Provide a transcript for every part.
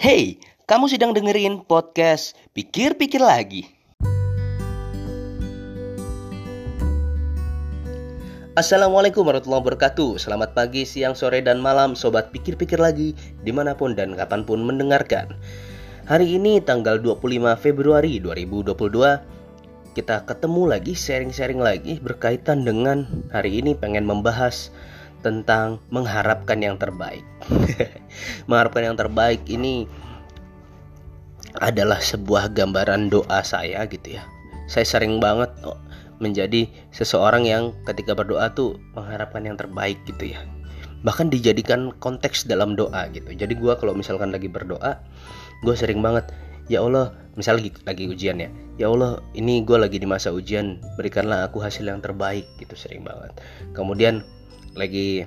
Hey, kamu sedang dengerin podcast Pikir-Pikir Lagi. Assalamualaikum warahmatullahi wabarakatuh Selamat pagi, siang, sore, dan malam Sobat pikir-pikir lagi Di mana pun dan kapan pun mendengarkan Hari ini tanggal 25 Februari 2022 Kita ketemu lagi, sharing-sharing lagi Berkaitan dengan hari ini pengen membahas tentang mengharapkan yang terbaik. mengharapkan yang terbaik ini adalah sebuah gambaran doa saya gitu ya. Saya sering banget oh, menjadi seseorang yang ketika berdoa tuh mengharapkan yang terbaik gitu ya. Bahkan dijadikan konteks dalam doa gitu. Jadi gue kalau misalkan lagi berdoa, gue sering banget ya Allah misal lagi, lagi ujian ya ya Allah ini gue lagi di masa ujian berikanlah aku hasil yang terbaik gitu sering banget kemudian lagi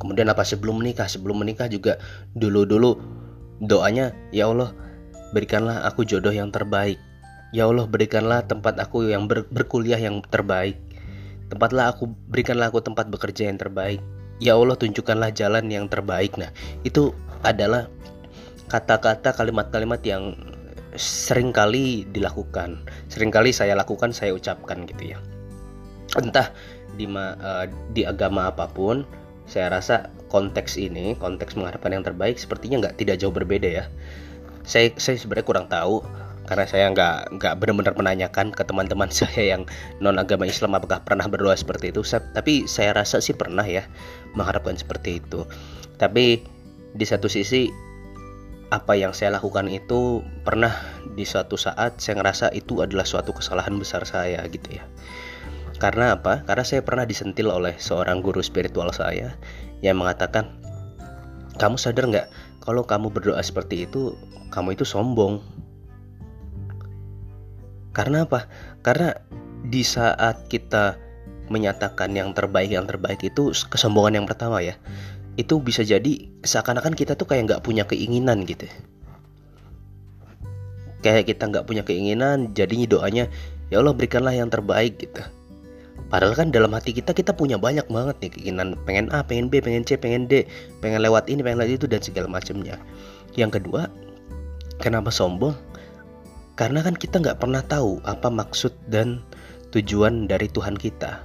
kemudian apa sebelum menikah sebelum menikah juga dulu dulu doanya ya Allah berikanlah aku jodoh yang terbaik. Ya Allah berikanlah tempat aku yang ber, berkuliah yang terbaik. Tempatlah aku berikanlah aku tempat bekerja yang terbaik. Ya Allah tunjukkanlah jalan yang terbaik. Nah itu adalah kata-kata kalimat-kalimat yang sering kali dilakukan. Sering kali saya lakukan saya ucapkan gitu ya. Entah di uh, di agama apa pun saya rasa konteks ini konteks mengharapkan yang terbaik sepertinya nggak tidak jauh berbeda ya. Saya saya sebenarnya kurang tahu karena saya nggak nggak benar-benar menanyakan ke teman-teman saya yang non agama Islam apakah pernah berdoa seperti itu. Saya, tapi saya rasa sih pernah ya mengharapkan seperti itu. Tapi di satu sisi apa yang saya lakukan itu pernah di suatu saat saya ngerasa itu adalah suatu kesalahan besar saya gitu ya karena apa? Karena saya pernah disentil oleh seorang guru spiritual saya yang mengatakan, kamu sadar nggak kalau kamu berdoa seperti itu, kamu itu sombong. Karena apa? Karena di saat kita menyatakan yang terbaik yang terbaik itu kesombongan yang pertama ya itu bisa jadi seakan-akan kita tuh kayak nggak punya keinginan gitu kayak kita nggak punya keinginan jadinya doanya ya Allah berikanlah yang terbaik gitu Padahal kan dalam hati kita kita punya banyak banget nih keinginan pengen A, pengen B, pengen C, pengen D, pengen lewat ini, pengen lewat itu dan segala macamnya. Yang kedua, kenapa sombong? Karena kan kita nggak pernah tahu apa maksud dan tujuan dari Tuhan kita.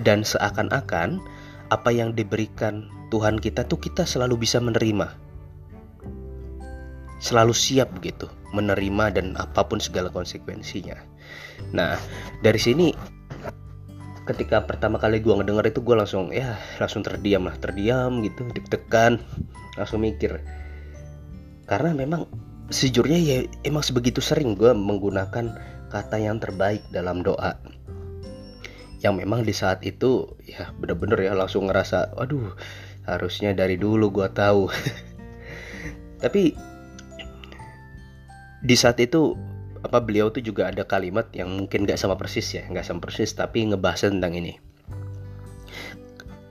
Dan seakan-akan apa yang diberikan Tuhan kita tuh kita selalu bisa menerima. Selalu siap gitu menerima dan apa pun segala konsekuensinya. Nah, dari sini ketika pertama kali gue ngedenger itu gue langsung ya langsung terdiam lah terdiam gitu deg-degan langsung mikir. Karena memang sejujurnya ya emang sebegitu sering gue menggunakan kata yang terbaik dalam doa. Yang memang di saat itu ya bener-bener ya langsung ngerasa aduh harusnya dari dulu gue tahu. Tapi di saat itu apa beliau tuh juga ada kalimat yang mungkin gak sama persis ya nggak sama persis tapi ngebahas tentang ini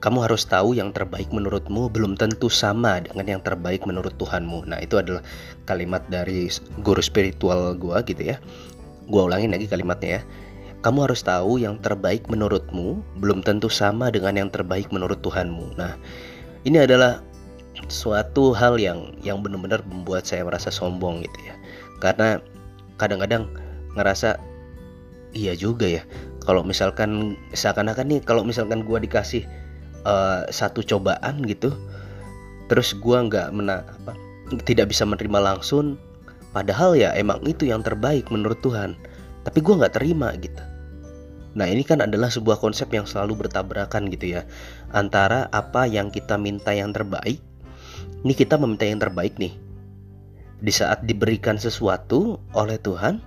kamu harus tahu yang terbaik menurutmu belum tentu sama dengan yang terbaik menurut Tuhanmu. Nah itu adalah kalimat dari guru spiritual gua gitu ya. Gua ulangin lagi kalimatnya ya. Kamu harus tahu yang terbaik menurutmu belum tentu sama dengan yang terbaik menurut Tuhanmu. Nah ini adalah suatu hal yang yang benar-benar membuat saya merasa sombong gitu ya. Karena kadang-kadang ngerasa iya juga ya kalau misalkan seakan-akan nih kalau misalkan gue dikasih uh, satu cobaan gitu terus gue nggak mena apa tidak bisa menerima langsung padahal ya emang itu yang terbaik menurut Tuhan tapi gue nggak terima gitu. Nah ini kan adalah sebuah konsep yang selalu bertabrakan gitu ya antara apa yang kita minta yang terbaik ini kita meminta yang terbaik nih di saat diberikan sesuatu oleh Tuhan,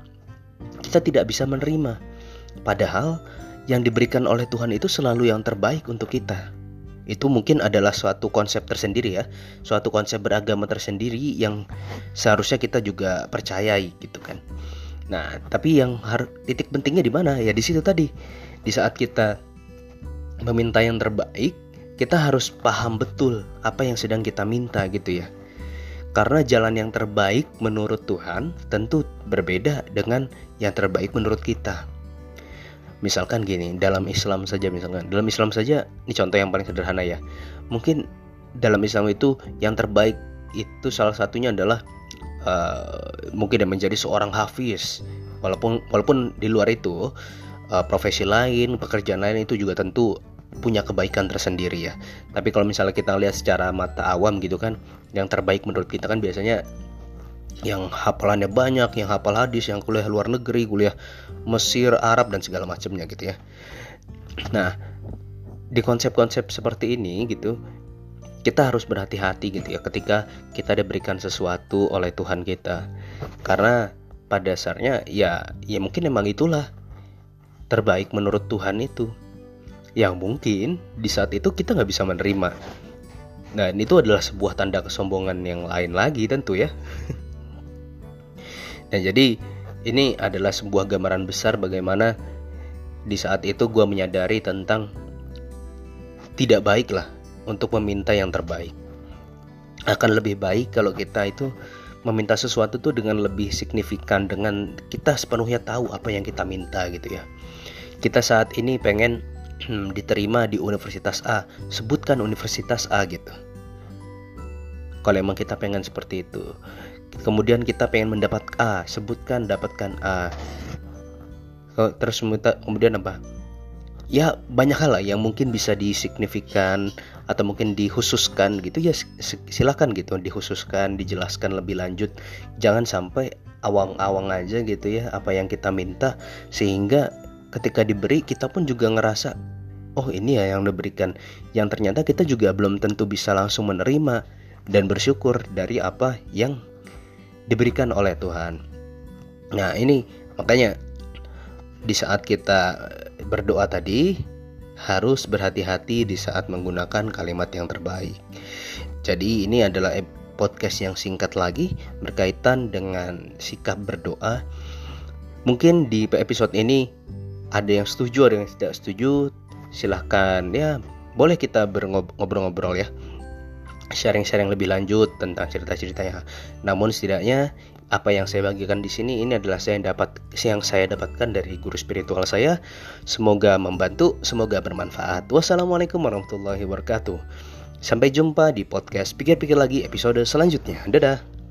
kita tidak bisa menerima. Padahal yang diberikan oleh Tuhan itu selalu yang terbaik untuk kita. Itu mungkin adalah suatu konsep tersendiri ya, suatu konsep beragama tersendiri yang seharusnya kita juga percayai gitu kan. Nah, tapi yang titik pentingnya di mana? Ya di situ tadi. Di saat kita meminta yang terbaik, kita harus paham betul apa yang sedang kita minta gitu ya. Karena jalan yang terbaik menurut Tuhan tentu berbeda dengan yang terbaik menurut kita. Misalkan gini, dalam Islam saja misalkan, dalam Islam saja ini contoh yang paling sederhana ya. Mungkin dalam Islam itu yang terbaik itu salah satunya adalah uh, mungkin menjadi seorang hafiz walaupun walaupun di luar itu uh, profesi lain pekerjaan lain itu juga tentu punya kebaikan tersendiri ya tapi kalau misalnya kita lihat secara mata awam gitu kan yang terbaik menurut kita kan biasanya yang hafalannya banyak, yang hafal hadis, yang kuliah luar negeri, kuliah Mesir, Arab dan segala macamnya gitu ya. Nah, di konsep-konsep seperti ini gitu, kita harus berhati-hati gitu ya ketika kita diberikan sesuatu oleh Tuhan kita. Karena pada dasarnya ya ya mungkin memang itulah terbaik menurut Tuhan itu. Yang mungkin di saat itu kita nggak bisa menerima. Nah, itu adalah sebuah tanda kesombongan yang lain lagi tentu ya. Nah jadi ini adalah sebuah gambaran besar bagaimana di saat itu gue menyadari tentang tidak baik lah untuk meminta yang terbaik. Akan lebih baik kalau kita itu meminta sesuatu tuh dengan lebih signifikan dengan kita sepenuhnya tahu apa yang kita minta gitu ya. Kita saat ini pengen diterima di universitas A, sebutkan universitas A gitu. Kalau emang kita pengen seperti itu, kemudian kita pengen mendapat A. Sebutkan dapatkan A. Terus kemudian apa? Ya banyak hal lah yang mungkin bisa disignifikan atau mungkin dikhususkan gitu. Ya silakan gitu. Dikhususkan dijelaskan lebih lanjut. Jangan sampai awang-awang aja gitu ya apa yang kita minta. Sehingga ketika diberi kita pun juga ngerasa oh ini ya yang diberikan yang ternyata kita juga belum tentu bisa langsung menerima dan bersyukur dari apa yang diberikan oleh Tuhan. Nah, ini makanya di saat kita berdoa tadi harus berhati-hati di saat menggunakan kalimat yang terbaik. Jadi ini adalah podcast yang singkat lagi berkaitan dengan sikap berdoa. Mungkin di episode ini ada yang setuju, ada yang tidak setuju. Silahkan ya, boleh kita ngobrol-ngobrol ya sharing-sharing lebih lanjut tentang cerita-ceritanya. Namun setidaknya apa yang saya bagikan di sini ini adalah saya yang dapat yang saya dapatkan dari guru spiritual saya. Semoga membantu, semoga bermanfaat. Wassalamualaikum warahmatullahi wabarakatuh. Sampai jumpa di podcast pikir-pikir lagi episode selanjutnya. Dadah.